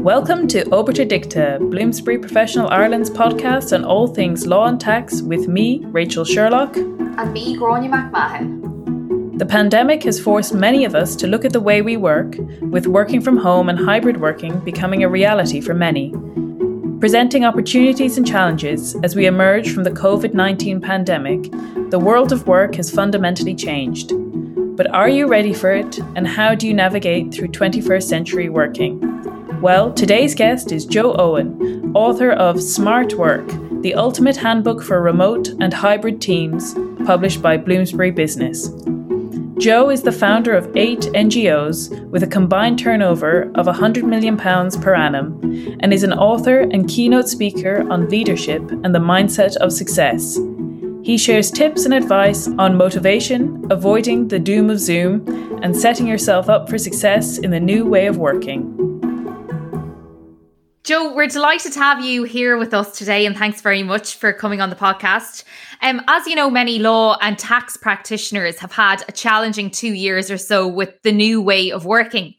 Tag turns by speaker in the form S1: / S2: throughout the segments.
S1: Welcome to Obiter Dicta, Bloomsbury Professional Ireland's podcast on all things law and tax with me, Rachel Sherlock.
S2: And me, Gráinne McMahon.
S1: The pandemic has forced many of us to look at the way we work, with working from home and hybrid working becoming a reality for many. Presenting opportunities and challenges as we emerge from the COVID 19 pandemic, the world of work has fundamentally changed. But are you ready for it, and how do you navigate through 21st century working? Well, today's guest is Jo Owen, author of Smart Work, the ultimate handbook for remote and hybrid teams, published by Bloomsbury Business. Joe is the founder of eight NGOs with a combined turnover of £100 million per annum and is an author and keynote speaker on leadership and the mindset of success. He shares tips and advice on motivation, avoiding the doom of Zoom, and setting yourself up for success in the new way of working.
S2: Jo, we're delighted to have you here with us today, and thanks very much for coming on the podcast. Um, as you know, many law and tax practitioners have had a challenging two years or so with the new way of working.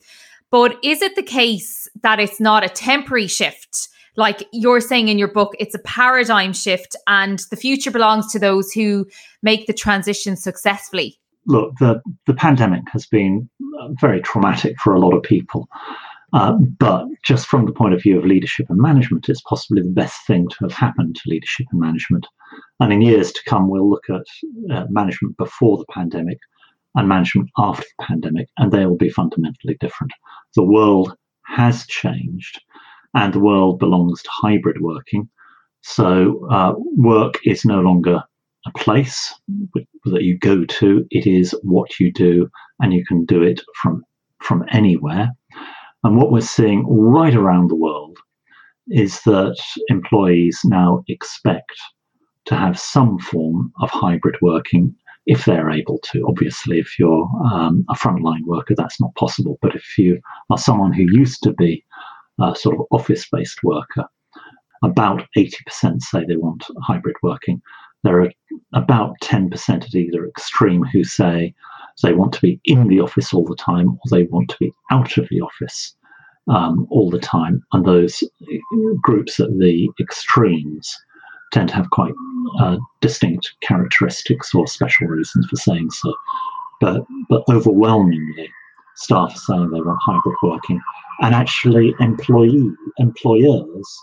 S2: But is it the case that it's not a temporary shift? Like you're saying in your book, it's a paradigm shift, and the future belongs to those who make the transition successfully.
S3: Look, the, the pandemic has been very traumatic for a lot of people. Uh, but just from the point of view of leadership and management, it's possibly the best thing to have happened to leadership and management. And in years to come, we'll look at uh, management before the pandemic and management after the pandemic, and they will be fundamentally different. The world has changed, and the world belongs to hybrid working. So, uh, work is no longer a place that you go to, it is what you do, and you can do it from, from anywhere. And what we're seeing right around the world is that employees now expect to have some form of hybrid working if they're able to. Obviously, if you're um, a frontline worker, that's not possible. But if you are someone who used to be a sort of office based worker, about 80% say they want hybrid working. There are about 10% at either extreme who say they want to be in the office all the time or they want to be out of the office um, all the time. And those groups at the extremes tend to have quite uh, distinct characteristics or special reasons for saying so. But, but overwhelmingly, staff are saying they want hybrid working. And actually, employee employers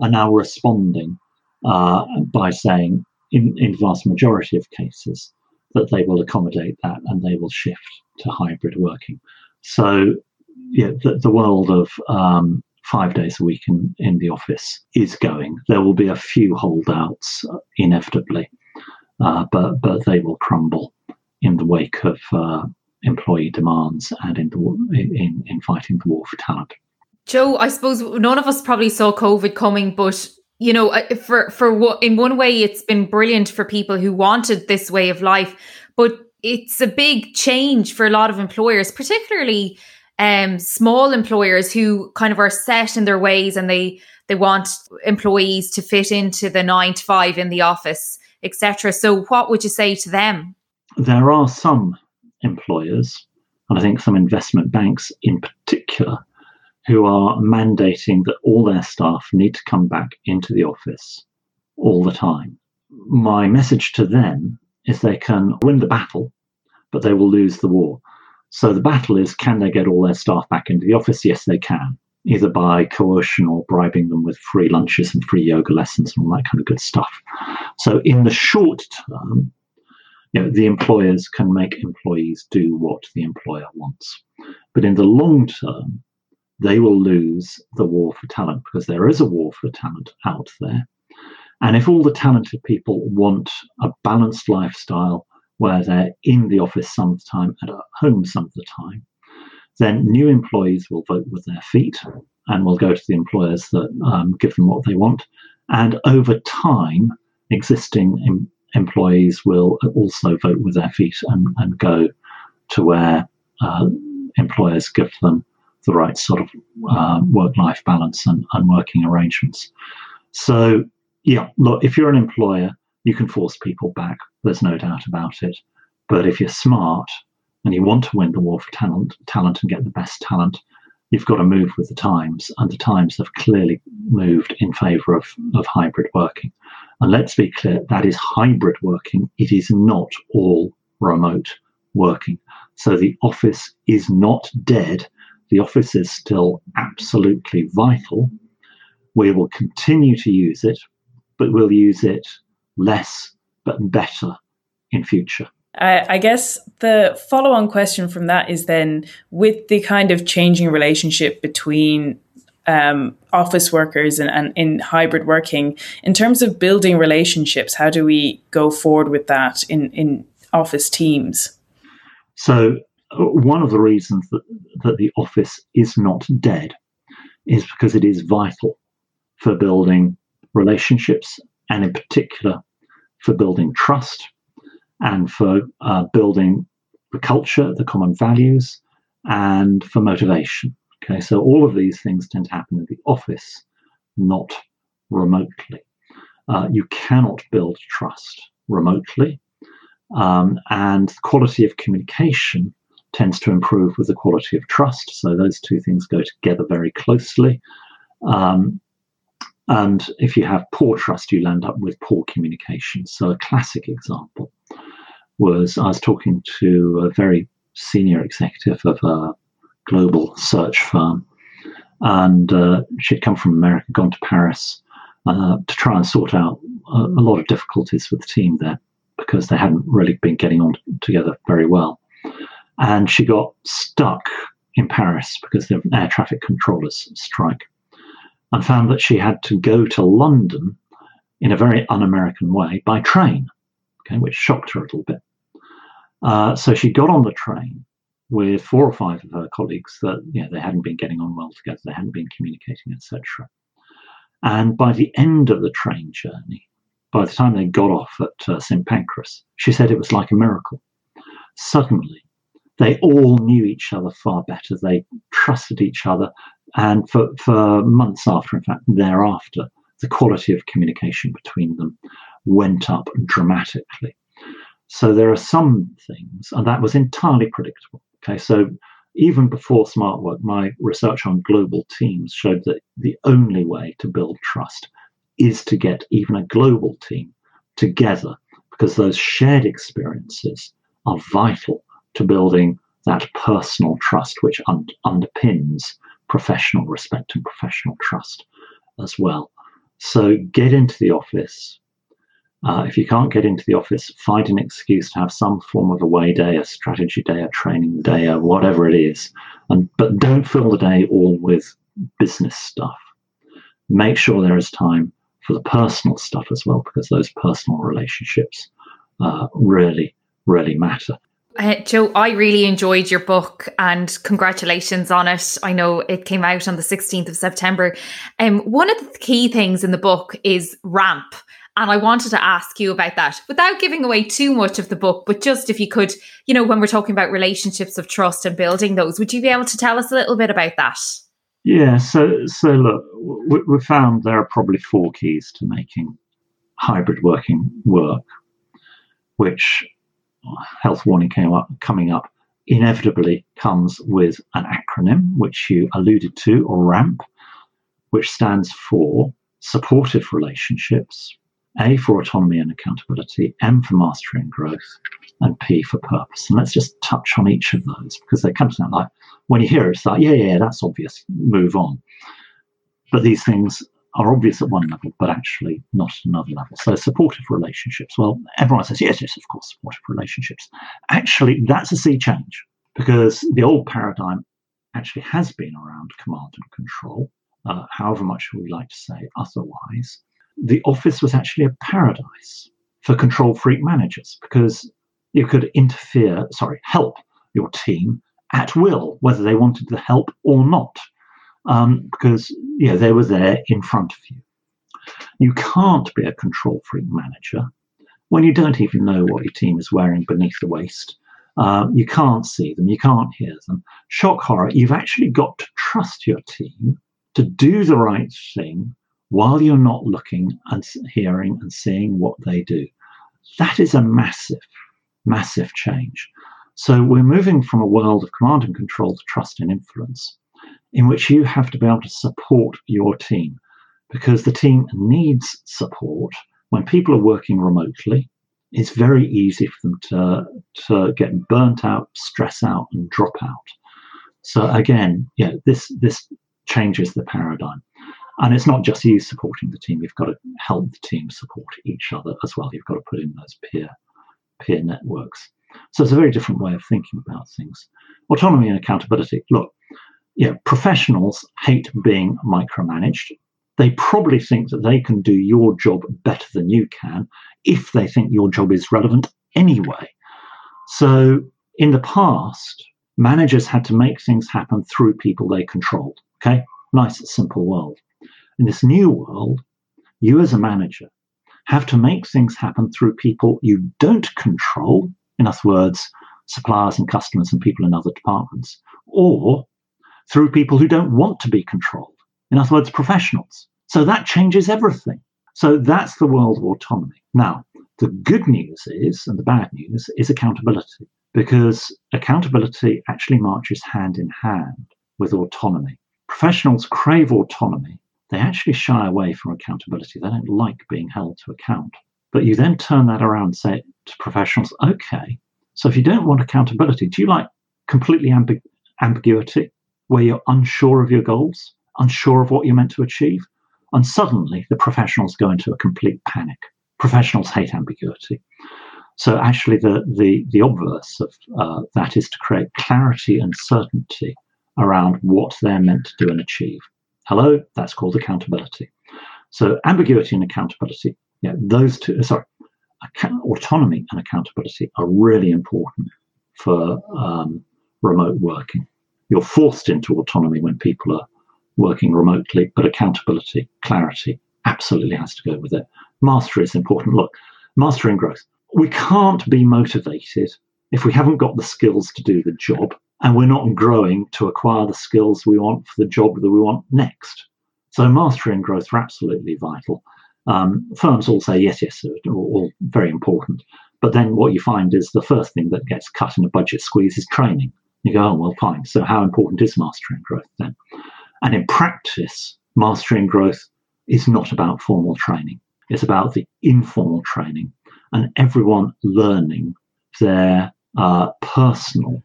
S3: are now responding uh, by saying, in, in the vast majority of cases, that they will accommodate that and they will shift to hybrid working. So, yeah, the, the world of um, five days a week in, in the office is going. There will be a few holdouts, uh, inevitably, uh, but but they will crumble in the wake of uh, employee demands and in the in, in fighting the war for talent.
S2: Jo, I suppose none of us probably saw COVID coming, but you know, for for what in one way, it's been brilliant for people who wanted this way of life, but it's a big change for a lot of employers, particularly um, small employers who kind of are set in their ways and they they want employees to fit into the nine to five in the office, etc. So, what would you say to them?
S3: There are some employers, and I think some investment banks in particular, who are mandating that all their staff need to come back into the office all the time. My message to them is they can win the battle, but they will lose the war. So the battle is can they get all their staff back into the office? Yes, they can, either by coercion or bribing them with free lunches and free yoga lessons and all that kind of good stuff. So in the short term, you know, the employers can make employees do what the employer wants. But in the long term, they will lose the war for talent because there is a war for talent out there. And if all the talented people want a balanced lifestyle where they're in the office some of the time and at home some of the time, then new employees will vote with their feet and will go to the employers that um, give them what they want. And over time, existing em- employees will also vote with their feet and, and go to where uh, employers give them the right sort of uh, work life balance and, and working arrangements. So, yeah, look, if you're an employer, you can force people back. There's no doubt about it. But if you're smart and you want to win the war for talent, talent and get the best talent, you've got to move with the times, and the times have clearly moved in favour of, of hybrid working. And let's be clear, that is hybrid working. It is not all remote working. So the office is not dead. The office is still absolutely vital. We will continue to use it, but we'll use it less but better in future.
S1: I, I guess the follow on question from that is then with the kind of changing relationship between um, office workers and, and in hybrid working, in terms of building relationships, how do we go forward with that in, in office teams?
S3: So, one of the reasons that, that the office is not dead is because it is vital for building relationships and, in particular, for building trust and for uh, building the culture, the common values, and for motivation. Okay, so all of these things tend to happen in the office, not remotely. Uh, you cannot build trust remotely, um, and quality of communication tends to improve with the quality of trust. So those two things go together very closely. Um, and if you have poor trust, you'll end up with poor communication. So a classic example was I was talking to a very senior executive of a global search firm, and uh, she'd come from America, gone to Paris uh, to try and sort out a, a, lot of difficulties with the team there because they hadn't really been getting on together very well. And she got stuck in Paris because the air traffic controllers strike and found that she had to go to London in a very un American way by train okay, which shocked her a little bit. Uh, so she got on the train with four or five of her colleagues that you know, they hadn't been getting on well together, they hadn't been communicating, etc. And by the end of the train journey, by the time they got off at uh, St Pancras, she said it was like a miracle. Suddenly, they all knew each other far better. They trusted each other. And for, for months after, in fact, thereafter, the quality of communication between them went up dramatically. So there are some things, and that was entirely predictable. Okay, so even before smart work, my research on global teams showed that the only way to build trust is to get even a global team together because those shared experiences are vital to building that personal trust which un- underpins professional respect and professional trust as well. So get into the office, uh, if you can't get into the office, find an excuse to have some form of away day, a strategy day, a training day, or whatever it is. And but don't fill the day all with business stuff. Make sure there is time for the personal stuff as well, because those personal relationships uh, really, really matter.
S2: Uh, Jo, I really enjoyed your book and congratulations on it. I know it came out on the 16th of September. Um, one of the key things in the book is RAMP. And I wanted to ask you about that without giving away too much of the book, but just if you could, you know, when we're talking about relationships of trust and building those, would you be able to tell us a little bit about that?
S3: Yeah, so so look, we, we found there are probably four keys to making hybrid working work, which health warning came up coming up inevitably comes with an acronym which you alluded to, or RAMP, which stands for supportive relationships, a for autonomy and accountability, M for mastery and growth, and P for purpose. And let's just touch on each of those because they come to sound like when you hear it, it's like, yeah, yeah, that's obvious, move on. But these things are obvious at one level, but actually not at another level. So supportive relationships. Well, everyone says, yes, yes, of course, supportive relationships. Actually, that's a sea change because the old paradigm actually has been around command and control, uh, however much we like to say otherwise the office was actually a paradise for control freak managers because you could interfere, sorry, help your team at will, whether they wanted the help or not, um, because you know, they were there in front of you. You can't be a control freak manager when you don't even know what your team is wearing beneath the waist. Um, you can't see them, you can't hear them. Shock horror, you've actually got to trust your team to do the right thing while you're not looking and hearing and seeing what they do. That is a massive, massive change. So we're moving from a world of command and control to trust and influence in which you have to be able to support your team because the team needs support. When people are working remotely, it's very easy for them to, to get burnt out, stress out, and drop out. So again, yeah, this this changes the paradigm. And it's not just you supporting the team, you've got to help the team support each other as well. You've got to put in those peer peer networks. So it's a very different way of thinking about things. Autonomy and accountability. Look, yeah, professionals hate being micromanaged. They probably think that they can do your job better than you can if they think your job is relevant anyway. So in the past, managers had to make things happen through people they controlled. Okay, nice, simple world. In this new world, you as a manager have to make things happen through people you don't control, in other words, suppliers and customers and people in other departments, or through people who don't want to be controlled, in other words, professionals. So that changes everything. So that's the world of autonomy. Now, the good news is, and the bad news is accountability, because accountability actually marches hand in hand with autonomy. Professionals crave autonomy they actually shy away from accountability. They don't like being held to account. But you then turn that around and say to professionals, okay, so if you don't want accountability, do you like completely ambi- ambiguity where you're unsure of your goals, unsure of what you're meant to achieve? And suddenly the professionals go into a complete panic. Professionals hate ambiguity. So actually, the the the obverse of uh, that is to create clarity and certainty around what they're meant to do and achieve. Hello, that's called accountability. So ambiguity and accountability, yeah, those two, sorry, autonomy and accountability are really important for um, remote working. You're forced into autonomy when people are working remotely, but accountability, clarity, absolutely has to go with it. Mastery is important. Look, mastery and growth. We can't be motivated if we haven't got the skills to do the job and we're not growing to acquire the skills we want for the job that we want next. So mastery and growth are absolutely vital. Um, firms all say yes, yes, all, all very important. But then what you find is the first thing that gets cut in a budget squeeze is training. You go, oh, well, fine. So how important is mastery and growth then? And in practice, mastery and growth is not about formal training. It's about the informal training and everyone learning their uh, personal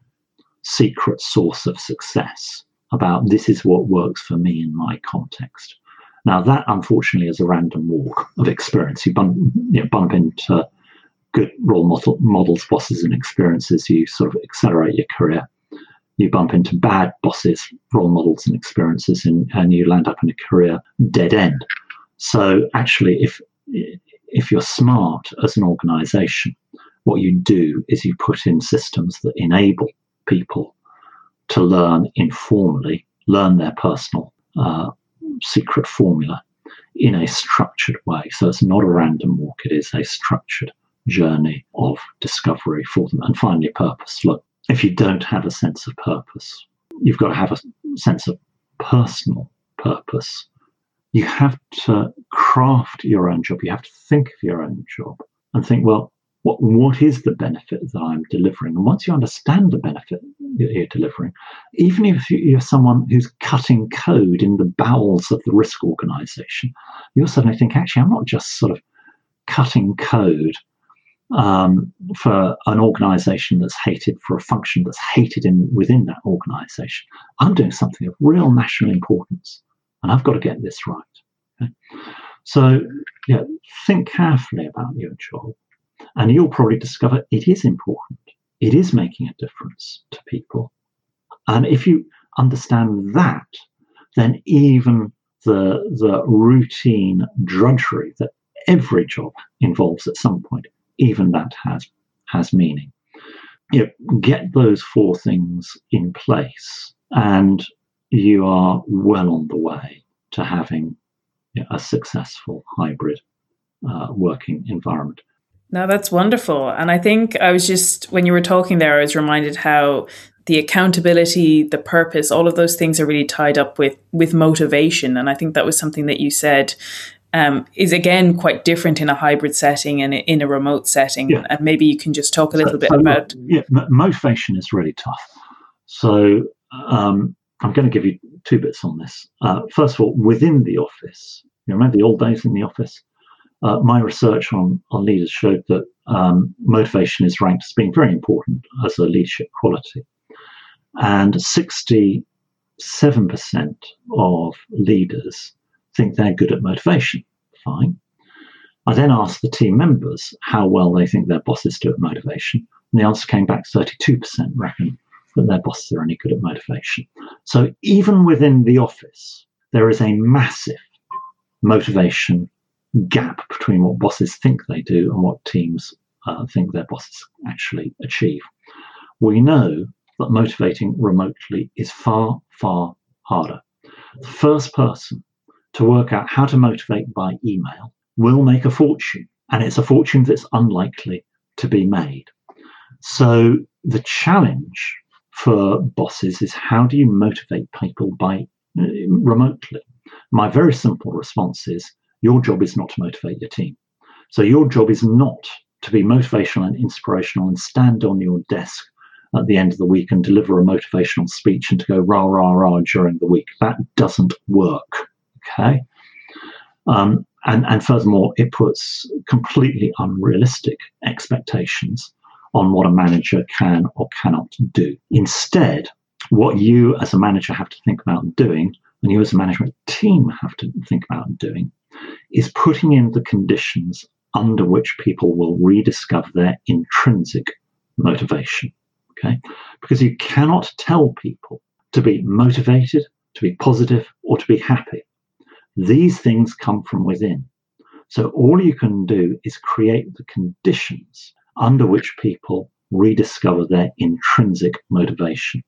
S3: secret source of success about this is what works for me in my context. Now, that unfortunately is a random walk of experience. You bump, you know, bump into good role model, models, bosses, and experiences, you sort of accelerate your career. You bump into bad bosses, role models, and experiences, and, and you land up in a career dead end. So, actually, if if you're smart as an organization, what you do is you put in systems that enable people to learn informally, learn their personal uh, secret formula in a structured way. So it's not a random walk, it is a structured journey of discovery for them. And finally, purpose. Look, if you don't have a sense of purpose, you've got to have a sense of personal purpose. You have to craft your own job. You have to think of your own job and think, well, what, what is the benefit that I'm delivering? And once you understand the benefit that you're delivering, even if you're someone who's cutting code in the bowels of the risk organization, you'll suddenly think, actually, I'm not just sort of cutting code um, for an organization that's hated, for a function that's hated in within that organization. I'm doing something of real national importance, and I've got to get this right. Okay? So, yeah, think carefully about your job and you'll probably discover it is important. It is making a difference to people. And if you understand that, then even the, the routine drudgery that every job involves at some point, even that has, has meaning. You know, get those four things in place, and you are well on the way to having you know, a successful hybrid uh, working environment.
S1: No, that's wonderful. And I think I was just, when you were talking there, I was reminded how the accountability, the purpose, all of those things are really tied up with with motivation. And I think that was something that you said um, is again quite different in a hybrid setting and in a remote setting. Yeah. And maybe you can just talk a little so, bit so about.
S3: Yeah, motivation is really tough. So um, I'm going to give you two bits on this. Uh, first of all, within the office, you remember the old days in the office? Uh, my research on, on leaders showed that um, motivation is ranked as being very important as a leadership quality. And 67% of leaders think they're good at motivation. Fine. I then asked the team members how well they think their bosses do at motivation. And the answer came back 32% reckon that their bosses are any good at motivation. So even within the office, there is a massive motivation gap between what bosses think they do and what teams uh, think their bosses actually achieve. We know that motivating remotely is far, far harder. The first person to work out how to motivate by email will make a fortune, and it's a fortune that's unlikely to be made. So the challenge for bosses is how do you motivate people by uh, remotely? My very simple response is your job is not to motivate your team. So your job is not to be motivational and inspirational and stand on your desk at the end of the week and deliver a motivational speech and to go rah rah rah during the week. That doesn't work. Okay. Um, and, and furthermore, it puts completely unrealistic expectations on what a manager can or cannot do. Instead, what you as a manager have to think about doing, and you as a management team have to think about doing, is putting in the conditions under which people will rediscover their intrinsic motivation. Okay? Because you cannot tell people to be motivated, to be positive, or to be happy. These things come from within. So all you can do is create the conditions under which people rediscover their intrinsic motivation.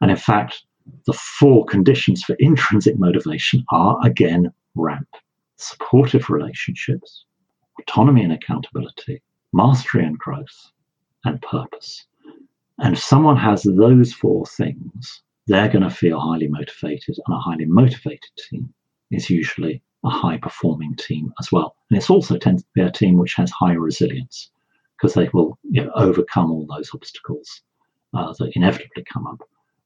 S3: And in fact, the four conditions for intrinsic motivation are again RAMP supportive relationships, autonomy and accountability, mastery and growth, and purpose. And if someone has those four things, they're going to feel highly motivated, and a highly motivated team is usually a high performing team as well. And it's also tends to be a team which has high resilience because they will you know, overcome all those obstacles uh, that inevitably come up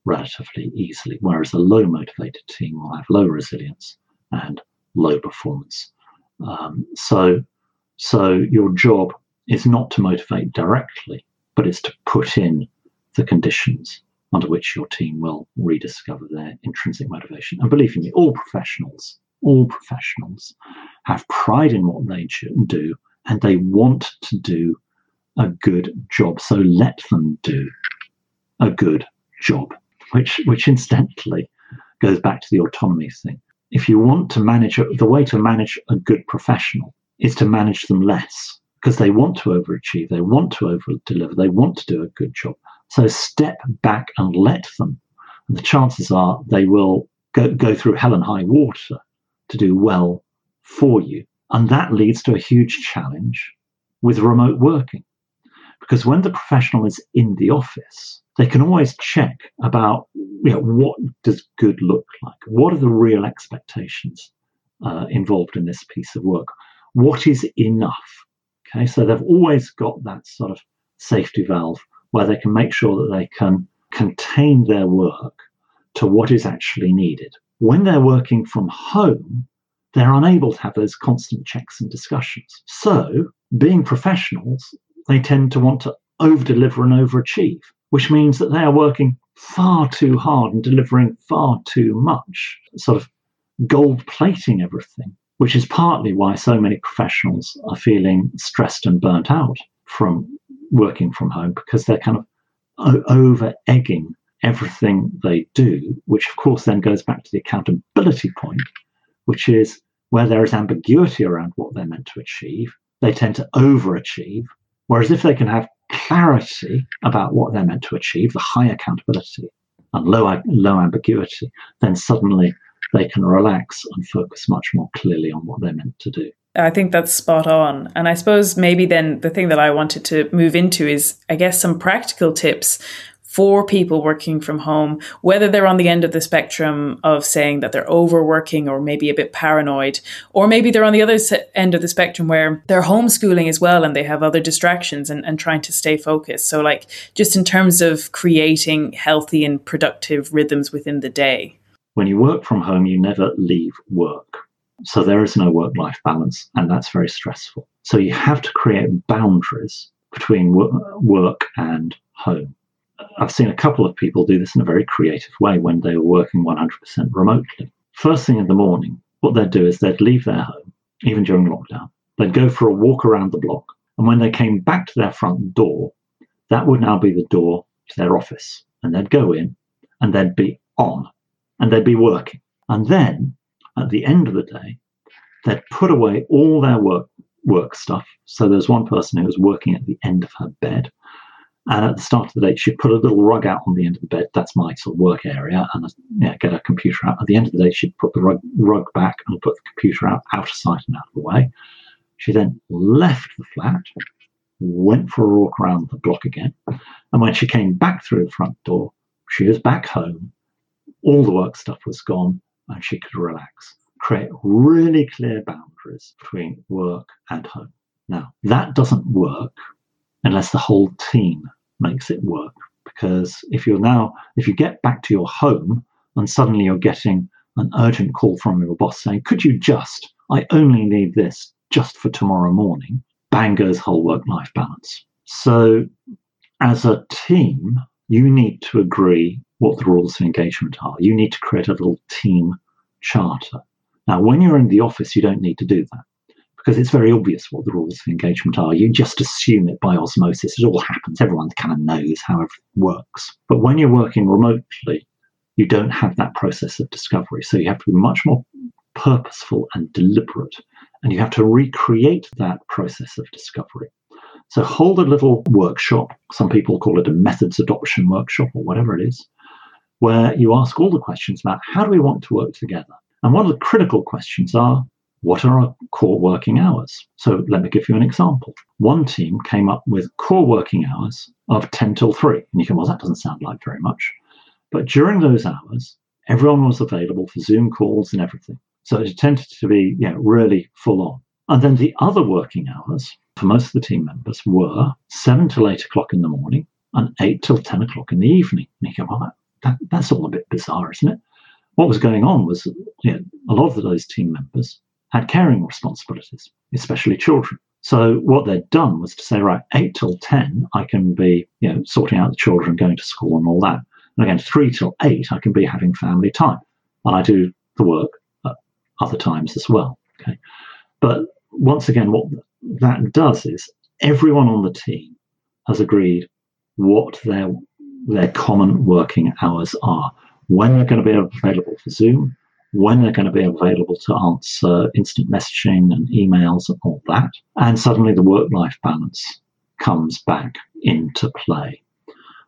S3: relatively easily. Whereas a low motivated team will have low resilience and low performance. Um, so, so your job is not to motivate directly, but it's to put in the conditions under which your team will rediscover their intrinsic motivation. And believe me, all professionals, all professionals have pride in what they do and they want to do a good job. So let them do a good job, which, which incidentally goes back to the autonomy thing if you want to manage the way to manage a good professional is to manage them less because they want to overachieve, they want to over deliver, they want to do a good job. So step back and let them. And the chances are they will go, go through hell and high water to do well for you. And that leads to a huge challenge with remote working. Because when the professional is in the office, they can always check about you know, what does good look like? What are the real expectations uh, involved in this piece of work? What is enough? Okay, so they've always got that sort of safety valve where they can make sure that they can contain their work to what is actually needed. When they're working from home, they're unable to have those constant checks and discussions. So, being professionals, they tend to want to over deliver and overachieve which means that they are working far too hard and delivering far too much, sort of gold plating everything, which is partly why so many professionals are feeling stressed and burnt out from working from home because they're kind of over egging everything they do, which of course then goes back to the accountability point, which is where there is ambiguity around what they're meant to achieve, they tend to overachieve. Whereas if they can have clarity about what they're meant to achieve, the high accountability and low, low ambiguity, then suddenly they can relax and focus much more clearly on what they're meant to do.
S1: I think that's spot on. And I suppose maybe then the thing that I wanted to move into is, I guess, some practical tips for people working from home, whether they're on the end of the spectrum of saying that they're overworking or maybe a bit paranoid, or maybe they're on the other end of the spectrum where they're homeschooling as well and they have other distractions and, and trying to stay focused. So, like, just in terms of creating healthy and productive rhythms within the day.
S3: When you work from home, you never leave work. So there is no work life balance, and that's very stressful. So you have to create boundaries between work and home. I've seen a couple of people do this in a very creative way when they were working 100% remotely. First thing in the morning, what they'd do is they'd leave their home, even during lockdown. They'd go for a walk around the block. And when they came back to their front door, that would now be the door to their office. And they'd go in and they'd be on and they'd be working. And then at the end of the day, they'd put away all their work work stuff. So there's one person who was working at the end of her bed. And at the start of the day, she'd put a little rug out on the end of the bed. That's my sort of work area. And yeah, get her computer out. At the end of the day, she'd put the rug, rug back and put the computer out, out of sight and out of the way. She then left the flat, went for a walk around the block again. And when she came back through the front door, she was back home. All the work stuff was gone and she could relax. Create really clear boundaries between work and home. Now, that doesn't work unless the whole team makes it work. Because if you're now, if you get back to your home and suddenly you're getting an urgent call from your boss saying, Could you just, I only need this just for tomorrow morning, bang goes whole work life balance. So, as a team, you need to agree what the rules of engagement are. You need to create a little team charter. Now, when you're in the office, you don't need to do that because it's very obvious what the rules of engagement are. You just assume it by osmosis. It all happens. Everyone kind of knows how it works. But when you're working remotely, you don't have that process of discovery. So you have to be much more purposeful and deliberate. And you have to recreate that process of discovery. So hold a little workshop. Some people call it a methods adoption workshop or whatever it is, where you ask all the questions about how do we want to work together? And one of the critical questions are what are our core working hours? So let me give you an example. One team came up with core working hours of 10 till 3. And you can, well, that doesn't sound like very much. But during those hours, everyone was available for Zoom calls and everything. So it tended to be you know, really full on. And then the other working hours for most of the team members were 7 till 8 o'clock in the morning and 8 till 10 o'clock in the evening. And you go, well, that, that, that's all a bit bizarre, isn't it? What was going on was you know, a lot of those team members had caring responsibilities, especially children. So what they'd done was to say, right, eight till ten, I can be, you know, sorting out the children, going to school, and all that. And again, three till eight, I can be having family time, and I do the work at other times as well. Okay, but once again, what that does is everyone on the team has agreed what their their common working hours are, when they're going to be available for Zoom, when they're going to be available to answer instant messaging and emails and all that. And suddenly the work life balance comes back into play.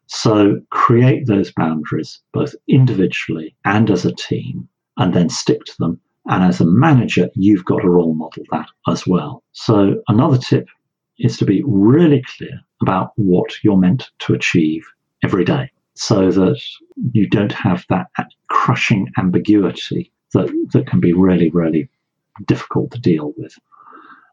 S3: So create those boundaries both individually and as a team, and then stick to them. And as a manager, you've got to role model that as well. So another tip is to be really clear about what you're meant to achieve every day so that you don't have that crushing ambiguity that, that can be really, really difficult to deal with.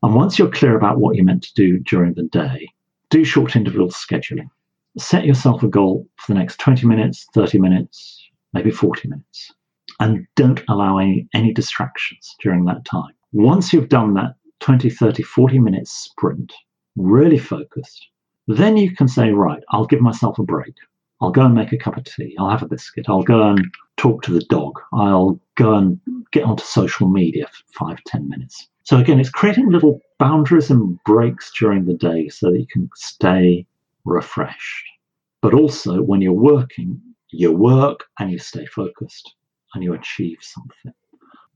S3: And once you're clear about what you're meant to do during the day, do short interval scheduling. Set yourself a goal for the next 20 minutes, 30 minutes, maybe 40 minutes, and don't allow any, any distractions during that time. Once you've done that 20, 30, 40 minute sprint, really focused, then you can say, right, I'll give myself a break. I'll go and make a cup of tea. I'll have a biscuit. I'll go and talk to the dog. I'll go and get onto social media for five, ten minutes. So again, it's creating little boundaries and breaks during the day so that you can stay refreshed. But also when you're working, you work and you stay focused and you achieve something.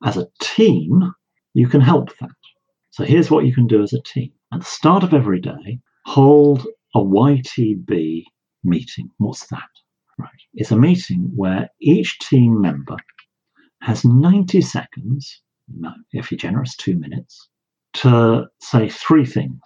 S3: As a team, you can help that. So here's what you can do as a team. At the start of every day, hold a YTB meeting. What's that? Right. It's a meeting where each team member has 90 seconds, if you're generous, two minutes, to say three things.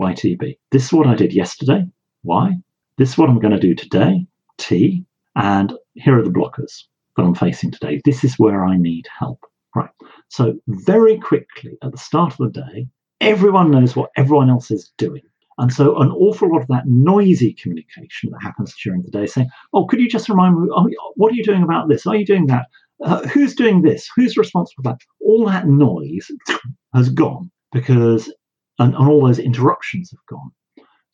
S3: YTB. This is what I did yesterday. Why? This is what I'm going to do today. T. And here are the blockers that I'm facing today. This is where I need help. Right. So, very quickly at the start of the day, everyone knows what everyone else is doing. And so an awful lot of that noisy communication that happens during the day saying, oh, could you just remind me, what are you doing about this? Are you doing that? uh, who's doing this? Who's responsible for that? All that noise has gone because, and, and all those interruptions have gone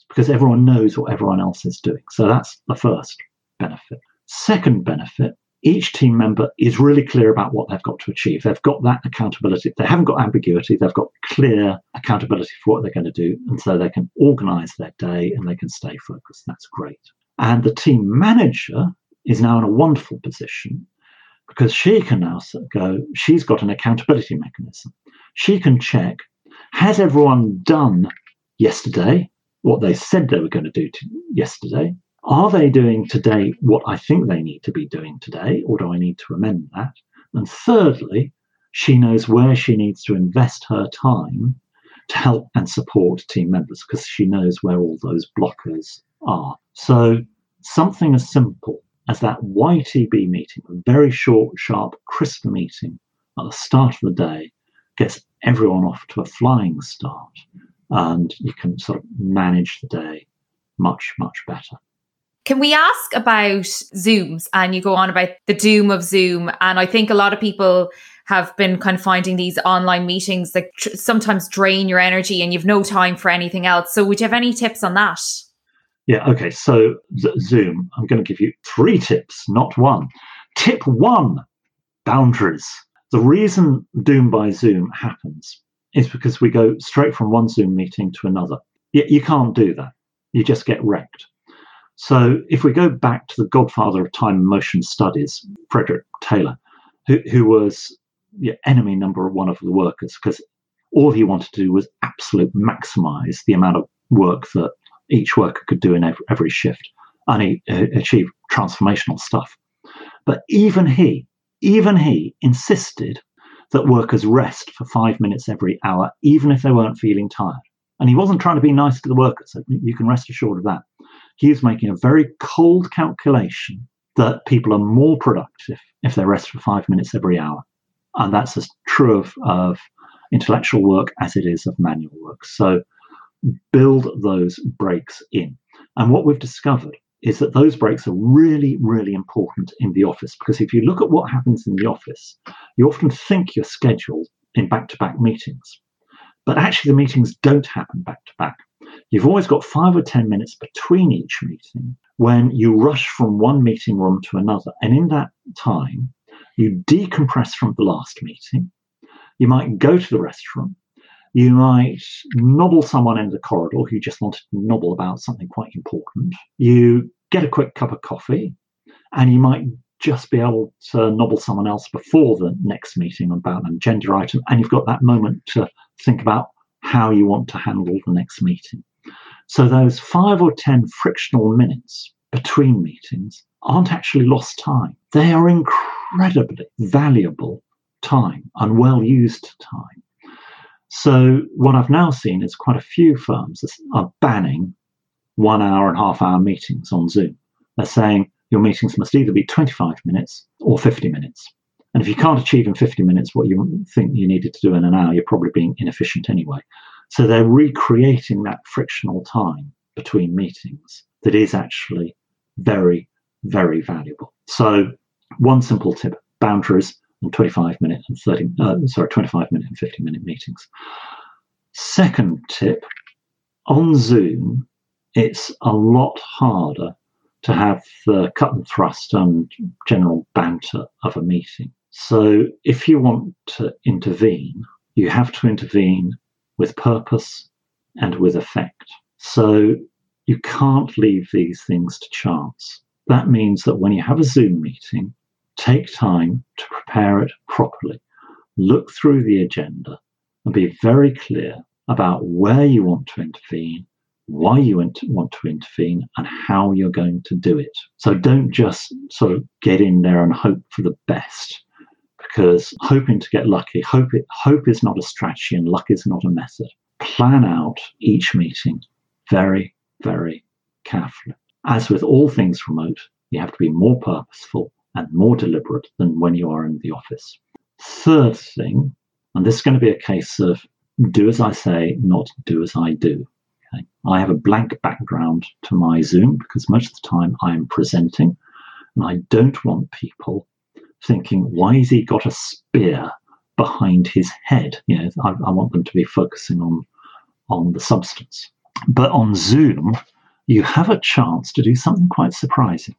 S3: because everyone knows what everyone else is doing. So that's the first benefit. Second benefit each team member is really clear about what they've got to achieve. They've got that accountability. They haven't got ambiguity. They've got clear accountability for what they're going to do. And so they can organize their day and they can stay focused. That's great. And the team manager is now in a wonderful position because she can now go, she's got an accountability mechanism. She can check, has everyone done yesterday what they said they were going to do to yesterday? Are they doing today what I think they need to be doing today, or do I need to amend that? And thirdly, she knows where she needs to invest her time to help and support team members because she knows where all those blockers are. So, something as simple as that YTB meeting, a very short, sharp, crisp meeting at the start of the day, gets everyone off to a flying start. And you can sort of manage the day much, much better.
S2: Can we ask about Zooms? And you go on about the doom of Zoom. And I think a lot of people have been kind of finding these online meetings that tr- sometimes drain your energy and you've no time for anything else. So, would you have any tips on that?
S3: Yeah, okay. So, Z- Zoom, I'm going to give you three tips, not one. Tip one boundaries. The reason Doom by Zoom happens is because we go straight from one Zoom meeting to another. You, you can't do that. You just get wrecked. So if we go back to the godfather of time and motion studies, Frederick Taylor, who, who was the enemy number one of the workers, because all he wanted to do was absolute maximize the amount of work that each worker could do in every, every shift, and he uh, achieved transformational stuff. But even he, even he insisted that workers rest for five minutes every hour, even if they weren't feeling tired. And he wasn't trying to be nice to the workers. So you can rest assured of that he is making a very cold calculation that people are more productive if they rest for five minutes every hour. And that's as true of, of intellectual work as it is of manual work. So build those breaks in. And what we've discovered is that those breaks are really, really important in the office because if you look at what happens in the office, you often think you're scheduled in back to back meetings. But actually, the meetings don't happen back to back. You've always got five or 10 minutes between each meeting when you rush from one meeting room to another. And in that time, you decompress from the last meeting. You might go to the restroom. You might nobble someone in the corridor who just wanted to nobble about something quite important. You get a quick cup of coffee, and you might just be able to nobble someone else before the next meeting about an agenda item. And you've got that moment to think about how you want to handle the next meeting. So those five or 10 frictional minutes between meetings aren't actually lost time. They are incredibly valuable time and well used time. So what I've now seen is quite a few firms are banning one hour and half hour meetings on Zoom. They're saying your meetings must either be 25 minutes or 50 minutes. And if you can't achieve in 50 minutes what you think you needed to do in an hour, you're probably being inefficient anyway. So they're recreating that frictional time between meetings that is actually very, very valuable. So one simple tip: boundaries and 25 minute and 30, uh, sorry, 25 minute and 50 minute meetings. Second tip: on Zoom, it's a lot harder to have the cut and thrust and general banter of a meeting. So if you want to intervene, you have to intervene with purpose and with effect. So you can't leave these things to chance. That means that when you have a Zoom meeting, take time to prepare it properly. Look through the agenda and be very clear about where you want to intervene, why you want to intervene, and how you're going to do it. So don't just sort of get in there and hope for the best because hoping to get lucky, hope, it, hope is not a strategy and luck is not a method. Plan out each meeting very, very carefully. As with all things remote, you have to be more purposeful and more deliberate than when you are in the office. Third thing, and this is going to be a case of do as I say, not do as I do. Okay? I have a blank background to my Zoom because most of the time I am presenting, and I don't want people thinking, why has he got a spear behind his head? You know, I, I want them to be focusing on on the substance. But on Zoom, you have a chance to do something quite surprising.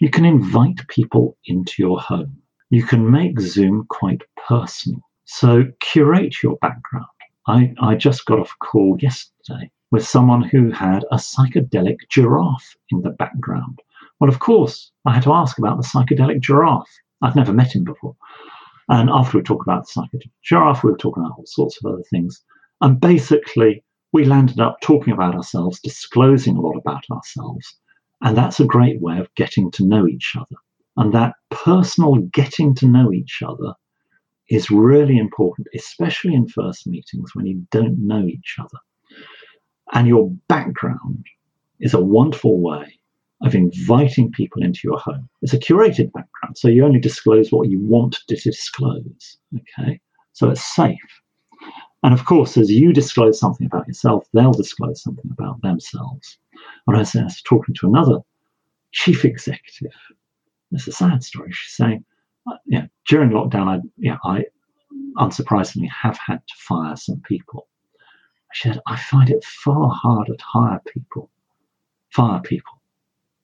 S3: You can invite people into your home. You can make Zoom quite personal. So curate your background. I, I just got off a call yesterday with someone who had a psychedelic giraffe in the background. Well, of course, I had to ask about the psychedelic giraffe. I'd never met him before. And after we talk about the psychedelic giraffe, we were talking about all sorts of other things. And basically, we landed up talking about ourselves, disclosing a lot about ourselves. And that's a great way of getting to know each other. And that personal getting to know each other is really important, especially in first meetings when you don't know each other. And your background is a wonderful way of inviting people into your home. It's a curated background, so you only disclose what you want to disclose. Okay, so it's safe. And of course, as you disclose something about yourself, they'll disclose something about themselves. And I was talking to another chief executive. It's a sad story. She's saying, uh, yeah, during lockdown, I, yeah, I unsurprisingly have had to fire some people. She said, I find it far harder to hire people, fire people,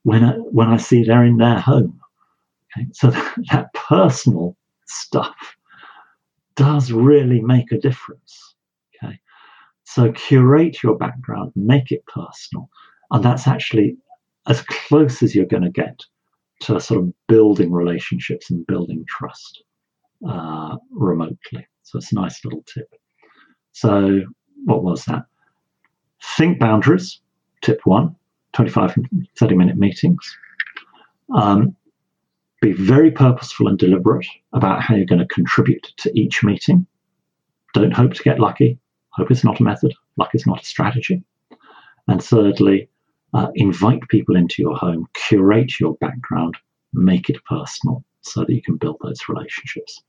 S3: when I, when I see they're in their home. Okay? So that, that personal stuff does really make a difference. Okay. So curate your background, make it personal. And that's actually as close as you're going to get to sort of building relationships and building trust uh, remotely. So it's a nice little tip. So, what was that? Think boundaries, tip one 25 and 30 minute meetings. Um, be very purposeful and deliberate about how you're going to contribute to each meeting. Don't hope to get lucky. Hope is not a method. Luck is not a strategy. And thirdly, uh, invite people into your home, curate your background, make it personal so that you can build those relationships.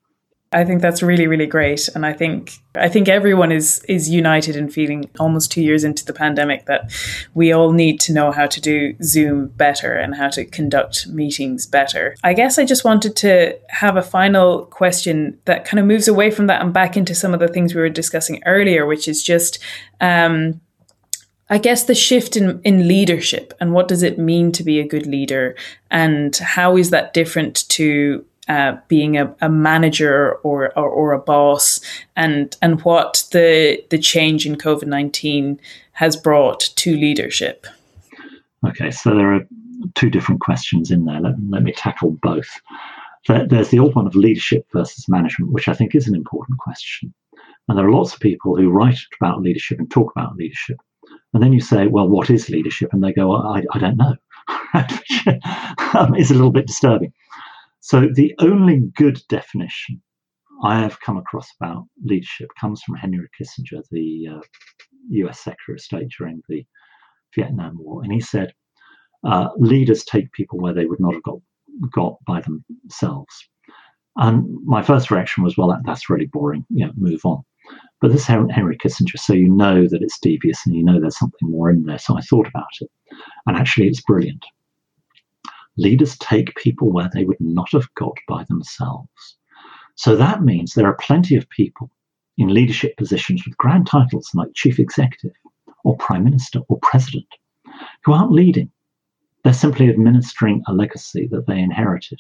S1: I think that's really, really great. And I think I think everyone is is united in feeling almost two years into the pandemic that we all need to know how to do Zoom better and how to conduct meetings better. I guess I just wanted to have a final question that kind of moves away from that and back into some of the things we were discussing earlier, which is just um, I guess the shift in, in leadership and what does it mean to be a good leader and how is that different to uh, being a, a manager or, or, or a boss and and what the the change in COVID nineteen has brought to leadership.
S3: Okay, so there are two different questions in there. Let, let me tackle both. There's the old one of leadership versus management, which I think is an important question. And there are lots of people who write about leadership and talk about leadership. And then you say, well, what is leadership? And they go, I, I don't know. um, it's a little bit disturbing. So the only good definition I have come across about leadership comes from Henry Kissinger, the uh, US Secretary of State during the Vietnam War. And he said, uh, leaders take people where they would not have got, got by themselves. And my first reaction was, well, that, that's really boring. You know, move on. But this is Henry Kissinger, so you know that it's devious and you know there's something more in there. So I thought about it. And actually, it's brilliant. Leaders take people where they would not have got by themselves. So that means there are plenty of people in leadership positions with grand titles like chief executive or prime minister or president who aren't leading. They're simply administering a legacy that they inherited.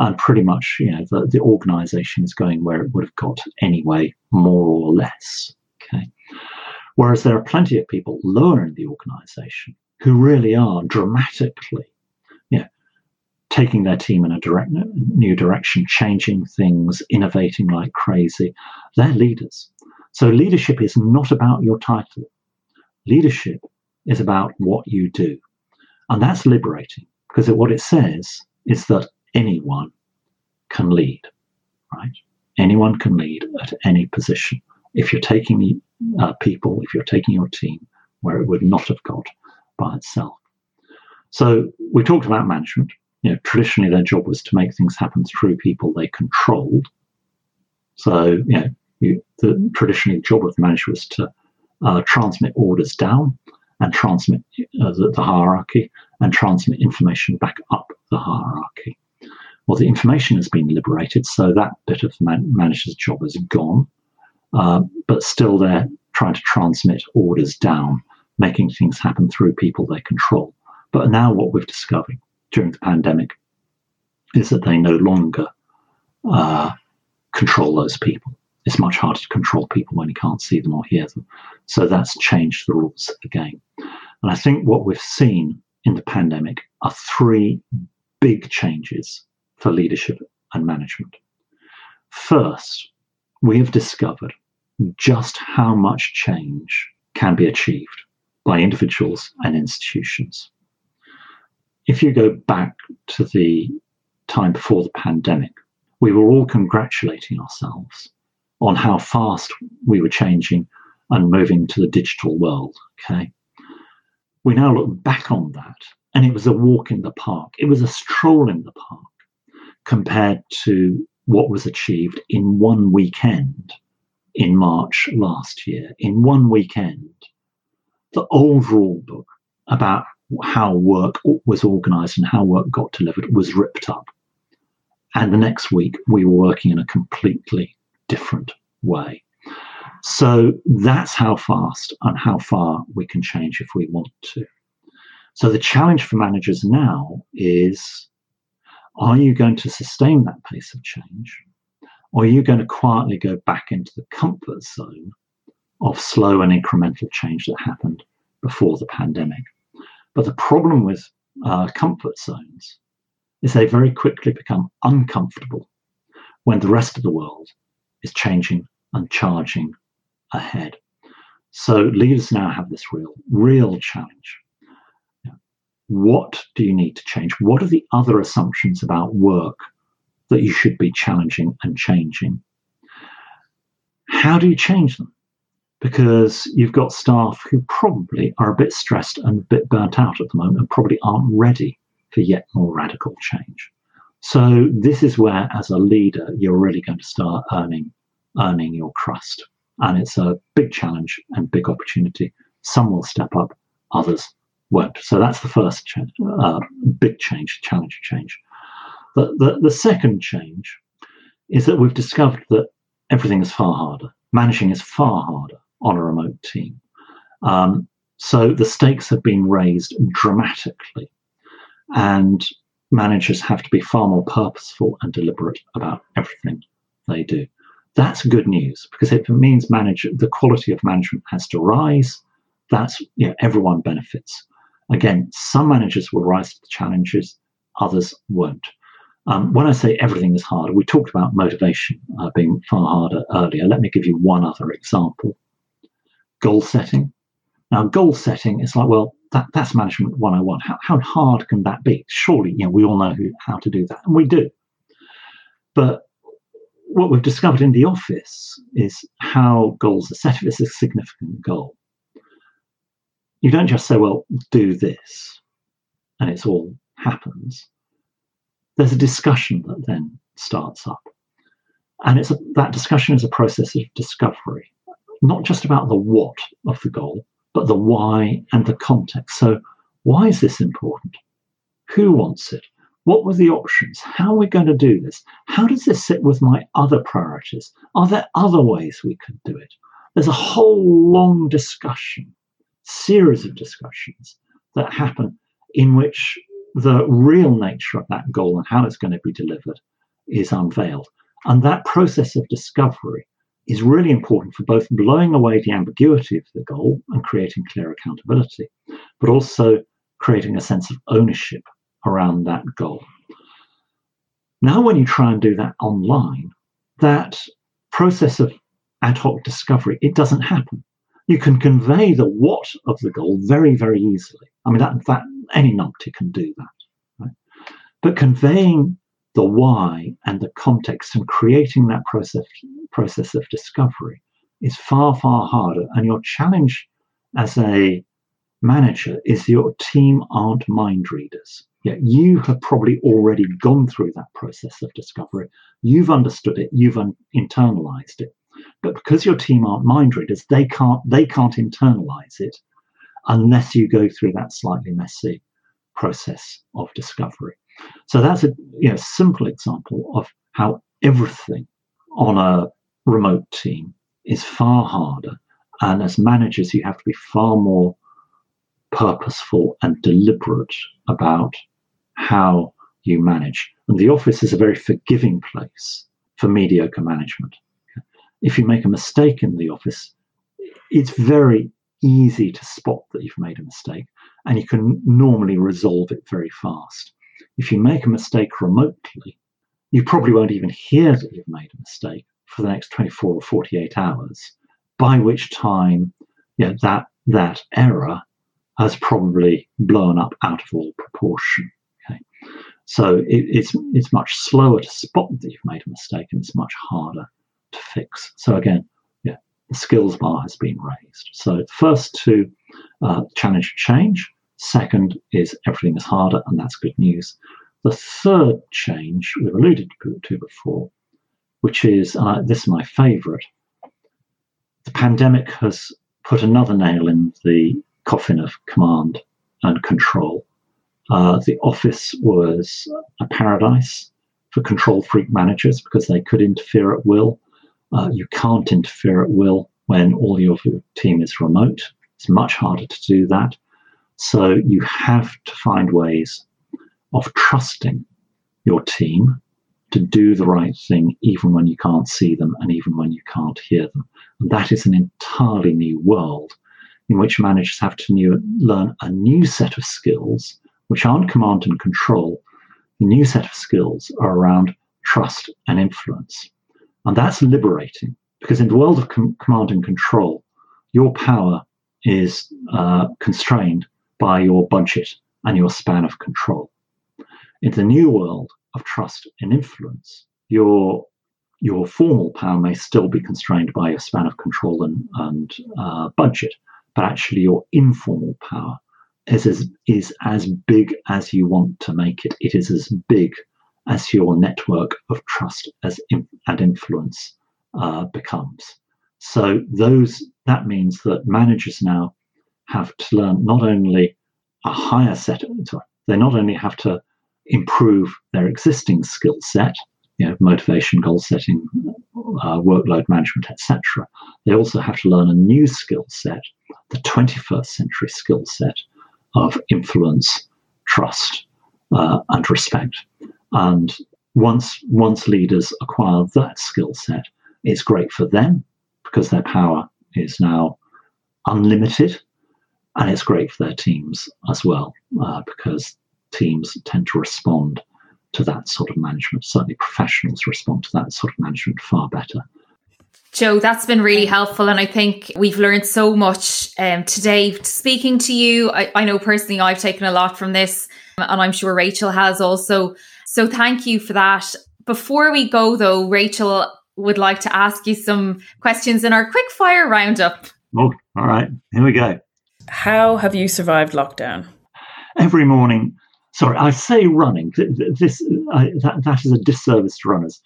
S3: And pretty much, you know, the, the organization is going where it would have got anyway, more or less. Okay. Whereas there are plenty of people lower in the organization who really are dramatically taking their team in a direct, new direction, changing things, innovating like crazy. They're leaders. So leadership is not about your title. Leadership is about what you do. And that's liberating because what it says is that anyone can lead, right? Anyone can lead at any position. If you're taking uh, people, if you're taking your team where it would not have got by itself. So we talked about management you know, traditionally their job was to make things happen through people they controlled. So, you know, you, the traditionally job of the manager was to uh, transmit orders down and transmit uh, the, the, hierarchy and transmit information back up the hierarchy. Well, the information has been liberated, so that bit of man- manager's job is gone. Uh, but still, they're trying to transmit orders down, making things happen through people they control. But now, what we've discovered during the pandemic is that they no longer uh, control those people. It's much harder to control people when you can't see them or hear them. So that's changed the rules of the game. And I think what we've seen in the pandemic are three big changes for leadership and management. First, we have discovered just how much change can be achieved by individuals and institutions. If you go back to the time before the pandemic, we were all congratulating ourselves on how fast we were changing and moving to the digital world. Okay. We now look back on that, and it was a walk in the park. It was a stroll in the park compared to what was achieved in one weekend in March last year. In one weekend, the overall book about how work was organized and how work got delivered was ripped up. And the next week, we were working in a completely different way. So that's how fast and how far we can change if we want to. So the challenge for managers now is are you going to sustain that pace of change? Or are you going to quietly go back into the comfort zone of slow and incremental change that happened before the pandemic? But the problem with uh, comfort zones is they very quickly become uncomfortable when the rest of the world is changing and charging ahead. So leaders now have this real, real challenge. What do you need to change? What are the other assumptions about work that you should be challenging and changing? How do you change them? Because you've got staff who probably are a bit stressed and a bit burnt out at the moment and probably aren't ready for yet more radical change. So this is where, as a leader, you're really going to start earning earning your crust, And it's a big challenge and big opportunity. Some will step up, others won't. So that's the first change, uh, big change, challenge change. The, the, the second change is that we've discovered that everything is far harder. Managing is far harder on a remote team. Um, so the stakes have been raised dramatically, and managers have to be far more purposeful and deliberate about everything they do. That's good news because it means the quality of management has to rise, that's you know, everyone benefits. Again, some managers will rise to the challenges, others won't. Um, when I say everything is harder, we talked about motivation uh, being far harder earlier. Let me give you one other example goal setting. Now, goal setting is like, well, that, that's management 101. How, how hard can that be? Surely, you know, we all know who, how to do that, and we do. But what we've discovered in the office is how goals are set if it's a significant goal. You don't just say, well, do this, and it's all happens. There's a discussion that then starts up. And it's a, that discussion is a process of discovery, not just about the what of the goal, but the why and the context. So, why is this important? Who wants it? What were the options? How are we going to do this? How does this sit with my other priorities? Are there other ways we could do it? There's a whole long discussion, series of discussions that happen in which the real nature of that goal and how it's going to be delivered is unveiled. And that process of discovery is really important for both blowing away the ambiguity of the goal and creating clear accountability, but also creating a sense of ownership around that goal. Now, when you try and do that online, that process of ad hoc discovery, it doesn't happen. You can convey the what of the goal very, very easily. I mean, that, that any numpty can do that. Right? But conveying the why and the context and creating that process process of discovery is far, far harder. And your challenge as a manager is your team aren't mind readers. Yet you have probably already gone through that process of discovery. You've understood it, you've un- internalized it. But because your team aren't mind readers, they can't they can't internalize it unless you go through that slightly messy process of discovery. So that's a you know, simple example of how everything on a remote team is far harder. And as managers, you have to be far more purposeful and deliberate about how you manage. And the office is a very forgiving place for mediocre management. If you make a mistake in the office, it's very easy to spot that you've made a mistake and you can normally resolve it very fast. If you make a mistake remotely, you probably won't even hear that you've made a mistake for the next 24 or 48 hours, by which time you know, that, that error has probably blown up out of all proportion. Okay? So it, it's, it's much slower to spot that you've made a mistake and it's much harder to fix. So again, yeah, the skills bar has been raised. So first to uh, challenge change. Second is everything is harder, and that's good news. The third change we've alluded to before, which is, uh, this is my favorite, the pandemic has put another nail in the coffin of command and control. Uh, the office was a paradise for control freak managers because they could interfere at will. Uh, you can't interfere at will when all your team is remote. It's much harder to do that. So you have to find ways of trusting your team to do the right thing even when you can't see them and even when you can't hear them. And that is an entirely new world in which managers have to new, learn a new set of skills, which aren't command and control. The new set of skills are around trust and influence. And that's liberating because in the world of com- command and control, your power is uh, constrained by your budget and your span of control. In the new world of trust and influence, your your formal power may still be constrained by your span of control and, and uh, budget, but actually your informal power is as, is as big as you want to make it. It is as big as your network of trust as in, and influence uh, becomes. So those that means that managers now have to learn not only a higher set, sorry, they not only have to improve their existing skill set, you know, motivation, goal setting, uh, workload management, etc. They also have to learn a new skill set the 21st century skill set of influence, trust, uh, and respect. And once once leaders acquire that skill set, it's great for them because their power is now unlimited, and it's great for their teams as well uh, because teams tend to respond to that sort of management. Certainly, professionals respond to that sort of management far better.
S2: Jo, that's been really helpful. And I think we've learned so much um, today speaking to you. I, I know personally I've taken a lot from this, and I'm sure Rachel has also. So thank you for that. Before we go, though, Rachel would like to ask you some questions in our quick fire roundup.
S3: Oh, all right. Here we go.
S1: How have you survived lockdown?
S3: Every morning. Sorry, I say running. This I, that, that is a disservice to runners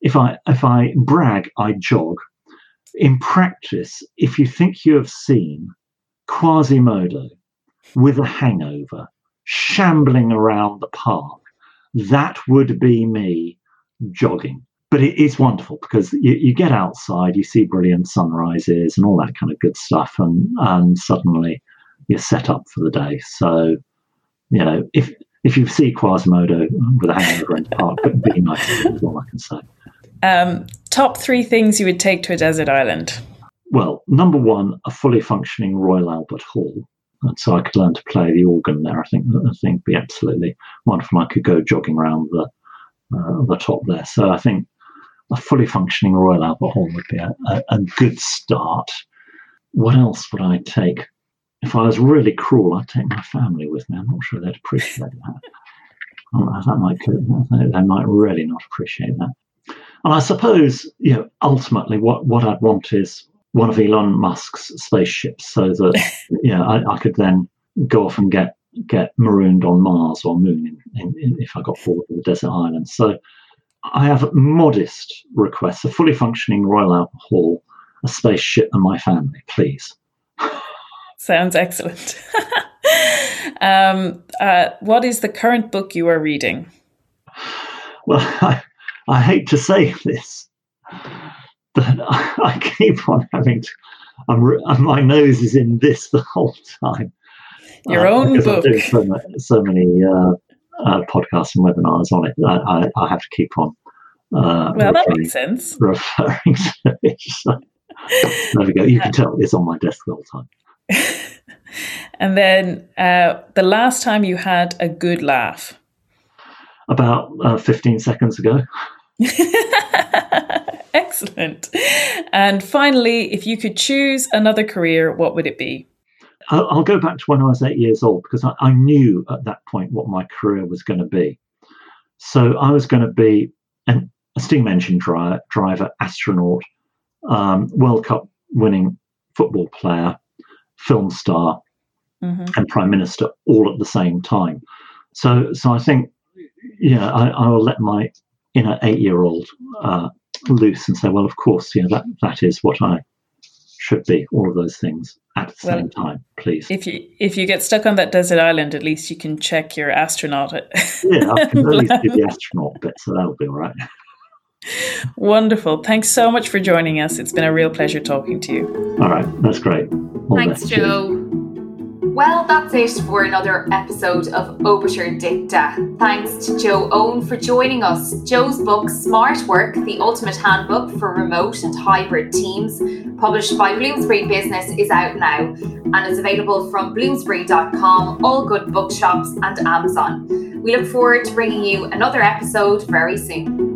S3: if I if I brag, I jog. In practice, if you think you have seen Quasimodo with a hangover shambling around the park, that would be me jogging. But it is wonderful because you, you get outside, you see brilliant sunrises and all that kind of good stuff, and and suddenly you're set up for the day. So, you know, if if you see Quasimodo with a hangover in the park, be nice. Is all I can say.
S1: Um, top three things you would take to a desert island.
S3: Well, number one, a fully functioning Royal Albert Hall. And so I could learn to play the organ there. I think I think be absolutely wonderful. I could go jogging around the uh, the top there. So I think a fully functioning Royal Albert Hall would be a, a, a good start. What else would I take? If I was really cruel, I'd take my family with me. I'm not sure they'd appreciate that. Oh, that might they might really not appreciate that. And I suppose, you know, ultimately what, what I'd want is one of Elon Musk's spaceships so that, you know, I, I could then go off and get get marooned on Mars or Moon in, in, in, if I got bored of the desert island. So I have modest requests: a fully functioning Royal Albert Hall, a spaceship, and my family, please.
S1: Sounds excellent. Um, uh, what is the current book you are reading?
S3: Well, I, I hate to say this, but I, I keep on having to. I'm, my nose is in this the whole time.
S1: Your uh, own book.
S3: so, so many uh, uh, podcasts and webinars on it. I, I, I have to keep on.
S1: Uh, well, that makes sense.
S3: Referring to it. So, there we go. You can tell it's on my desk the whole time.
S1: and then uh, the last time you had a good laugh?
S3: About uh, 15 seconds ago.
S1: Excellent. And finally, if you could choose another career, what would it be?
S3: I'll, go back to when I was eight years old because I, I knew at that point what my career was going to be. So I was going to be an, a steam engine driver, driver astronaut, um, World Cup winning football player, film star, mm-hmm. and prime minister all at the same time. So, so I think, yeah, I, I will let my inner eight-year-old uh, loose and say, well, of course, you know that that is what I should be. All of those things at the well, same time, please.
S1: If you if you get stuck on that desert island, at least you can check your astronaut.
S3: yeah, I can at least do the astronaut bit, so that'll be all right.
S1: Wonderful. Thanks so much for joining us. It's been a real pleasure talking to you.
S3: All right, that's great.
S2: All Thanks, Jo. Well, that's it for another episode of Obiter Dicta. Thanks to Jo Owen for joining us. Jo's book, Smart Work The Ultimate Handbook for Remote and Hybrid Teams, published by Bloomsbury Business, is out now and is available from bloomsbury.com, all good bookshops, and Amazon. We look forward to bringing you another episode very soon.